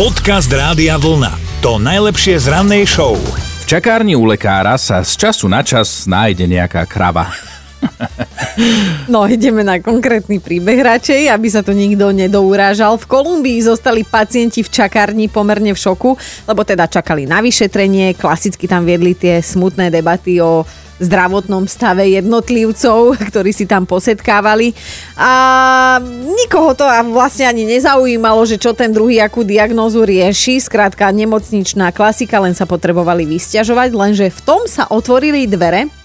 Podcast Rádia Vlna. To najlepšie z rannej show. V čakárni u lekára sa z času na čas nájde nejaká krava. No, ideme na konkrétny príbeh radšej, aby sa to nikto nedourážal. V Kolumbii zostali pacienti v čakárni pomerne v šoku, lebo teda čakali na vyšetrenie, klasicky tam viedli tie smutné debaty o zdravotnom stave jednotlivcov, ktorí si tam posetkávali. A nikoho to vlastne ani nezaujímalo, že čo ten druhý akú diagnózu rieši. Skrátka nemocničná klasika, len sa potrebovali vysťažovať, lenže v tom sa otvorili dvere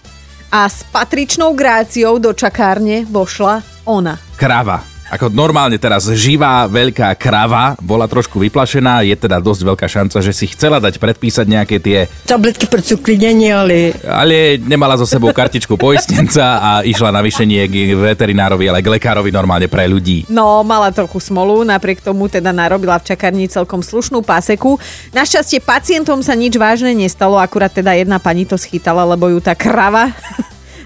a s patričnou gráciou do čakárne vošla ona. Krava. Ako normálne teraz živá veľká krava bola trošku vyplašená, je teda dosť veľká šanca, že si chcela dať predpísať nejaké tie... Tabletky pre cuklidenie, ale... Ale nemala so sebou kartičku poistenca a išla na vyšenie k veterinárovi, ale k lekárovi normálne pre ľudí. No, mala trochu smolu, napriek tomu teda narobila v čakárni celkom slušnú páseku. Našťastie pacientom sa nič vážne nestalo, akurát teda jedna pani to schytala, lebo ju tá krava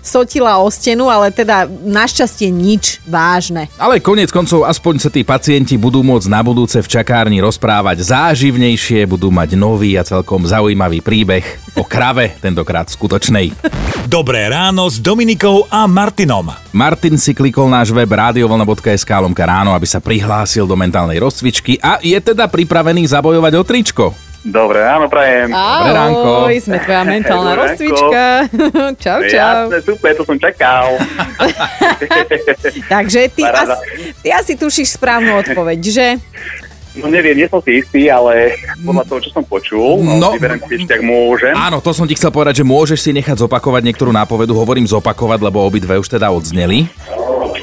sotila o stenu, ale teda našťastie nič vážne. Ale konec koncov aspoň sa tí pacienti budú môcť na budúce v čakárni rozprávať záživnejšie, budú mať nový a celkom zaujímavý príbeh o krave, tentokrát skutočnej. Dobré ráno s Dominikou a Martinom. Martin si klikol náš web radiovolna.sk lomka ráno, aby sa prihlásil do mentálnej rozcvičky a je teda pripravený zabojovať o tričko. Dobre, áno, prajem. Dobré ránko. Ahoj, sme tvoja mentálna rozcvička. čau, čau. Jasné, super, to som čakal. Takže ty, Paráda. asi, ty asi tušíš správnu odpoveď, že? No neviem, nie som si istý, ale podľa toho, čo som počul, No. no, vyberiem si ešte, ak môžem. Áno, to som ti chcel povedať, že môžeš si nechať zopakovať niektorú nápovedu, hovorím zopakovať, lebo obidve už teda odzneli.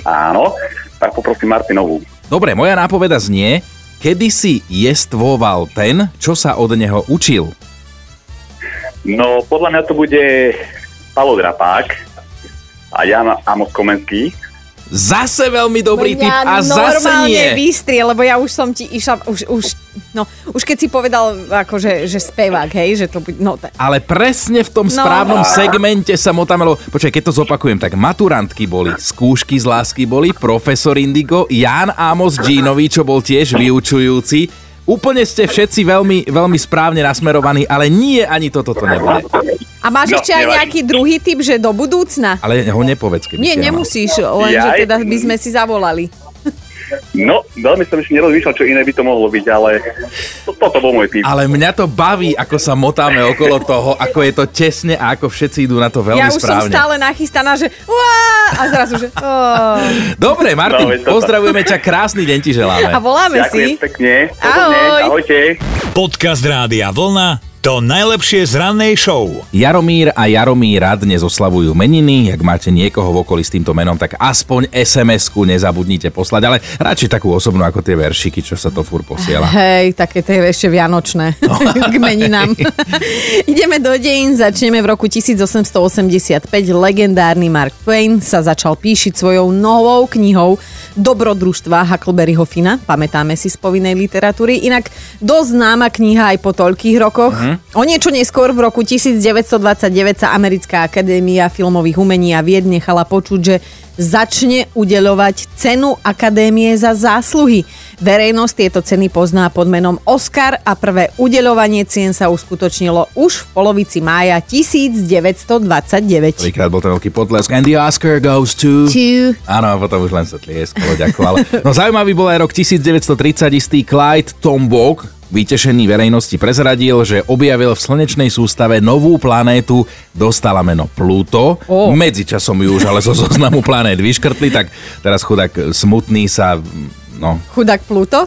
Áno, tak poprosím Martinovú. Dobre, moja nápoveda znie, kedy si jestvoval ten, čo sa od neho učil. No, podľa mňa to bude Palo Drapák a Jan Amos Komenský. Zase veľmi dobrý tip Mňa a zase nie. vystrie, lebo ja už som ti išla, už, už, no, už keď si povedal, akože, že spevák, hej, že to bude, no, ta- Ale presne v tom No. správnom segmente sa motamelo. Počkaj, keď to zopakujem, tak maturantky boli, skúšky z lásky boli, profesor Indigo, Jan Amos Ginovi, čo bol tiež vyučujúci. Úplne ste všetci veľmi, veľmi správne nasmerovaní, ale nie ani toto to nebude. A máš No, ešte aj nevadí. nejaký druhý typ, že do budúcna? Ale ho nepovedz, keby Nie, nemusíš, lenže Jaj. teda by sme si zavolali. No, veľmi som ešte nerozmýšľal, čo iné by to mohlo byť, ale to, toto bol môj typ. Ale mňa to baví, ako sa motáme okolo toho, ako je to tesne a ako všetci idú na to veľmi ja už som správne. stále nachystaná, že uá, a zrazu, že oh. Dobre, Martin, No, pozdravujeme ťa, krásny deň ti želáme. A voláme Ďakujem si. pekne. Ahoj. Ahojte. Podcast Rádia Vlna. To najlepšie z rannej show. Jaromír a Jaromíra dnes oslavujú meniny. Ak máte niekoho v okolí s týmto menom, tak aspoň SMS-ku nezabudnite poslať, ale radšej takú osobnú ako tie veršiky, čo sa to fur posiela. Hej, také tie ešte vianočné No. k meninám. Ideme do dejín, začneme v roku 1885. Legendárny Mark Twain sa začal píšiť svojou novou knihou Dobrodružstva Huckleberryho Fina. Pamätáme si z povinnej literatúry. Inak dosť známa kniha aj po toľkých rokoch. O niečo neskôr v roku 1929 sa Americká akadémia filmových umení a vied nechala počuť, že začne udeľovať cenu Akadémie za zásluhy. Verejnosť tieto ceny pozná pod menom Oscar a prvé udeľovanie cien sa uskutočnilo už v polovici mája 1929. Prvýkrát bol to veľký potlesk. And the Oscar goes to... Two. Áno, a potom už len sa tlieskalo, ďakoval. No zaujímavý bol aj rok 1930, istý Clyde Tombaugh, vytešený verejnosti prezradil, že objavil v slnečnej sústave novú planétu, dostala meno Pluto. Ó. Medzičasom ju už ale zo zoznamu planét vyškrtli, tak teraz chudák smutný sa, no, Chudák Pluto?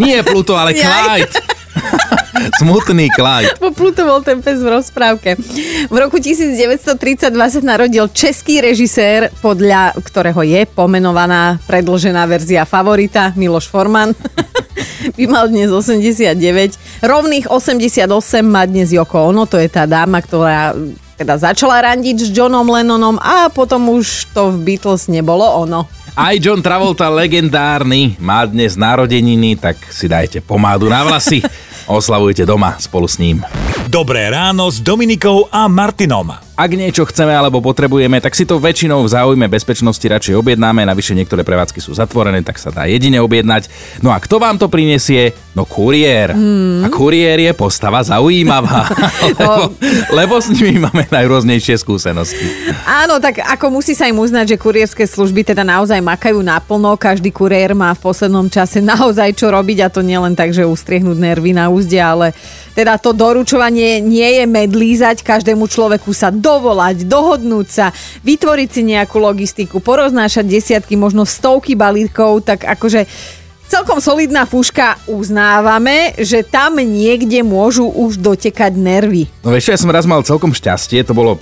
nie Pluto, ale. Clyde. Smutný Clyde. Po Pluto bol ten pes v rozprávke. V roku 1932 sa narodil český režisér, podľa ktorého je pomenovaná predložená verzia favorita Miloš Forman. By mal dnes 89. Rovných 88 má dnes Yoko Ono, to je tá dáma, ktorá teda začala randiť s Johnom Lennonom a potom už to v Beatles nebolo ono. Aj John Travolta, legendárny, má dnes narodeniny, tak si dajte pomádu na vlasy. Oslavujte doma spolu s ním. Dobré ráno s Dominikou a Martinom. Ak niečo chceme alebo potrebujeme, tak si to väčšinou v záujme bezpečnosti radšej objednáme, navyše niektoré prevádzky sú zatvorené, tak sa dá jedine objednať. No a kto vám to prinesie? No kuriér. Hmm. A kuriér je postava zaujímavá, lebo, lebo s nimi máme najrôznejšie skúsenosti. Áno, tak ako musí sa im uznať, že kurierské služby teda naozaj makajú naplno, každý kuriér má v poslednom čase naozaj čo robiť a to nielen tak, že ustriehnúť nervy na úzde, ale teda to doručovanie nie je medlízať, každému človeku sa dovolať, dohodnúť sa, vytvoriť si nejakú logistiku, poroznášať desiatky, možno stovky balíkov, tak akože celkom solidná fúška uznávame, že tam niekde môžu už dotekať nervy. No vieš, ja som raz mal celkom šťastie, to bolo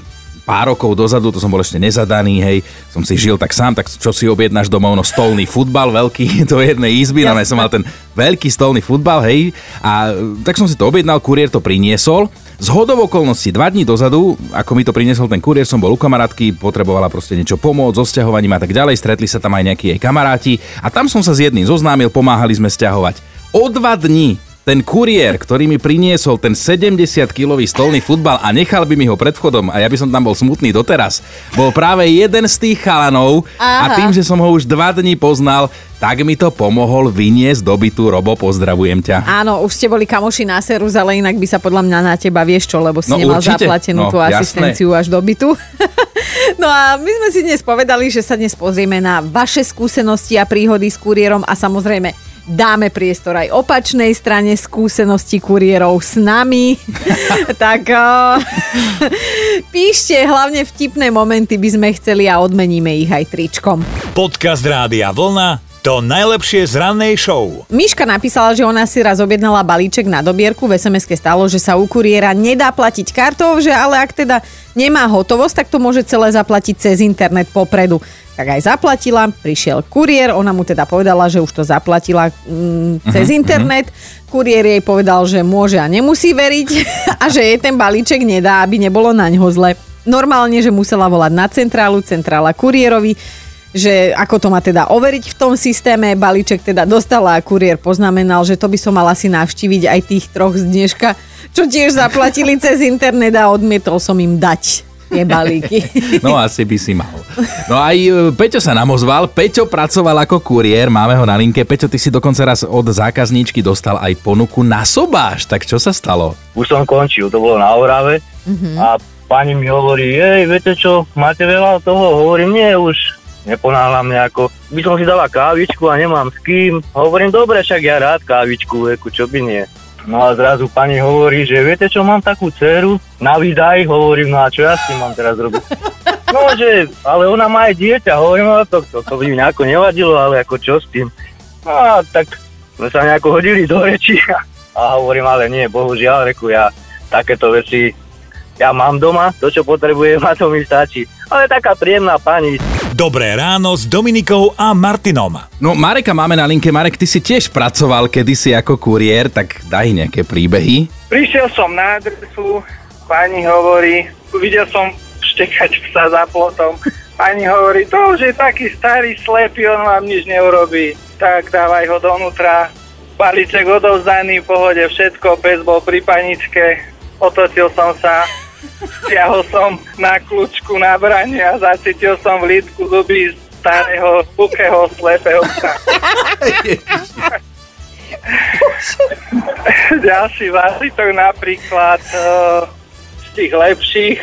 pár rokov dozadu, to som bol ešte nezadaný, hej, som si žil tak sám, tak čo si objednáš domov, no stolný futbal veľký do jednej izby, no som mal ten veľký stolný futbal, hej, a tak som si to objednal, kuriér to priniesol. Z hodov okolností dva dní dozadu, ako mi to priniesol ten kuriér, som bol u kamarátky, potrebovala proste niečo pomôcť so sťahovaním a tak ďalej, stretli sa tam aj nejakí jej kamaráti a tam som sa s jedným zoznámil, pomáhali sme sťahovať. O dva dní ten kuriér, ktorý mi priniesol ten 70-kilový stolný futbal a nechal by mi ho pred vchodom a ja by som tam bol smutný doteraz, bol práve jeden z tých chalanov Aha. a tým, že som ho už dva dní poznal, tak mi to pomohol vyniesť do bytu. Robo, pozdravujem ťa. Áno, už ste boli kamoši na serus, ale inak by sa podľa mňa na teba vieš čo, lebo si no, nemal určite. zaplatenú no, tú jasné. asistenciu až do bytu. no a my sme si dnes povedali, že sa dnes pozrieme na vaše skúsenosti a príhody s kuriérom a samozrejme dáme priestor aj opačnej strane skúsenosti kuriérov s nami. tak uh, píšte hlavne vtipné momenty by sme chceli a odmeníme ich aj tričkom. Podcast Rádia Vlna to najlepšie z rannej show. Miška napísala, že ona si raz objednala balíček na dobierku. V sms stalo, že sa u kuriéra nedá platiť kartou, že ale ak teda nemá hotovosť, tak to môže celé zaplatiť cez internet popredu tak aj zaplatila, prišiel kuriér, ona mu teda povedala, že už to zaplatila mm, cez uh-huh, internet. Uh-huh. Kuriér jej povedal, že môže a nemusí veriť a že jej ten balíček nedá, aby nebolo na ňo zle. Normálne, že musela volať na centrálu, centrála kuriérovi, že ako to má teda overiť v tom systéme, balíček teda dostala a kuriér poznamenal, že to by som mala si navštíviť aj tých troch z dneška, čo tiež zaplatili cez internet a odmietol som im dať tie balíky. No asi by si mal. No aj e, Peťo sa nám ozval. Peťo pracoval ako kuriér, máme ho na linke. Peťo, ty si dokonca raz od zákazníčky dostal aj ponuku na sobáš. Tak čo sa stalo? Už som končil, to bolo na Orave. Mm-hmm. A pani mi hovorí, jej, viete čo, máte veľa toho? Hovorím, nie, už neponáhľam nejako. By som si dala kávičku a nemám s kým. Hovorím, dobre, však ja rád kávičku, veku, čo by nie. No a zrazu pani hovorí, že viete čo, mám takú dceru, na výdaj, hovorím, no a čo ja s tým mám teraz robiť? No, že, ale ona má aj dieťa, hovorím, no to, to, to by mi nejako nevadilo, ale ako čo s tým? No a tak sme sa nejako hodili do reči a hovorím, ale nie, bohužiaľ, reku, ja takéto veci, ja mám doma, to čo potrebujem a to mi stačí. Ale taká príjemná pani. Dobré ráno s Dominikou a Martinom. No Mareka máme na linke. Marek, ty si tiež pracoval kedysi ako kuriér, tak daj nejaké príbehy. Prišiel som na adresu, pani hovorí, videl som štekať psa za plotom. Pani hovorí, to už je taký starý slepý, on vám nič neurobí. Tak dávaj ho donútra. Balíček odovzdaný, v pohode všetko, pes bol pri paničke. Otočil som sa, Stiahol som na kľúčku na branie a zacítil som v lídku zuby starého, pukého, slepého psa. Ďalší vážitok napríklad uh, z tých lepších,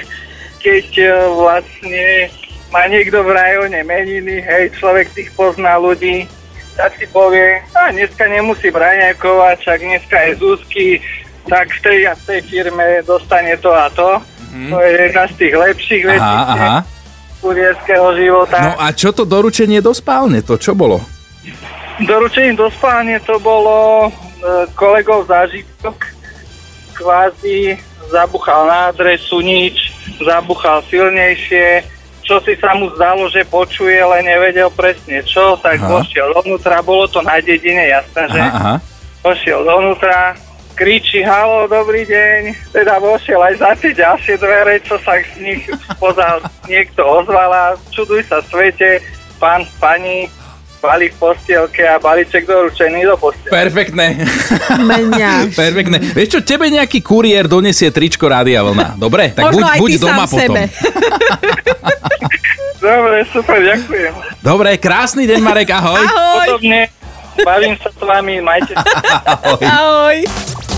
keď uh, vlastne má niekto v rajone meniny, hej, človek tých pozná ľudí, tak si povie, a dneska nemusím raňajkovať, však dneska je Zuzky, tak v tej a v tej firme dostane to a to. Mm-hmm. To je jedna z tých lepších vecí aha, aha. kurierského života. No a čo to doručenie do spálne, to čo bolo? Doručenie do spálne to bolo e, kolegov zážitok, kvázi zabuchal na adresu nič, zabuchal silnejšie, čo si sa mu zdalo, že počuje, ale nevedel presne čo, tak aha. vošiel dovnútra, bolo to na dedine, jasné, že? Aha, aha. Vošiel dovnútra, kričí, halo, dobrý deň. Teda vošiel aj za tie ďalšie dvere, čo sa z nich spoza niekto ozvala. Čuduj sa svete, pán, pani, balík v postielke a balíček doručený do postielky. Perfektné. Mňaš. Perfektné. Vieš čo, tebe nejaký kuriér donesie tričko Rádia Vlna. Dobre? Tak Možno buď, aj buď ty doma sám potom. sebe. Dobre, super, ďakujem. Dobre, krásny deň Marek, ahoj. Ahoj. Podobne, bavím sa s vami, majte sa. Ahoj.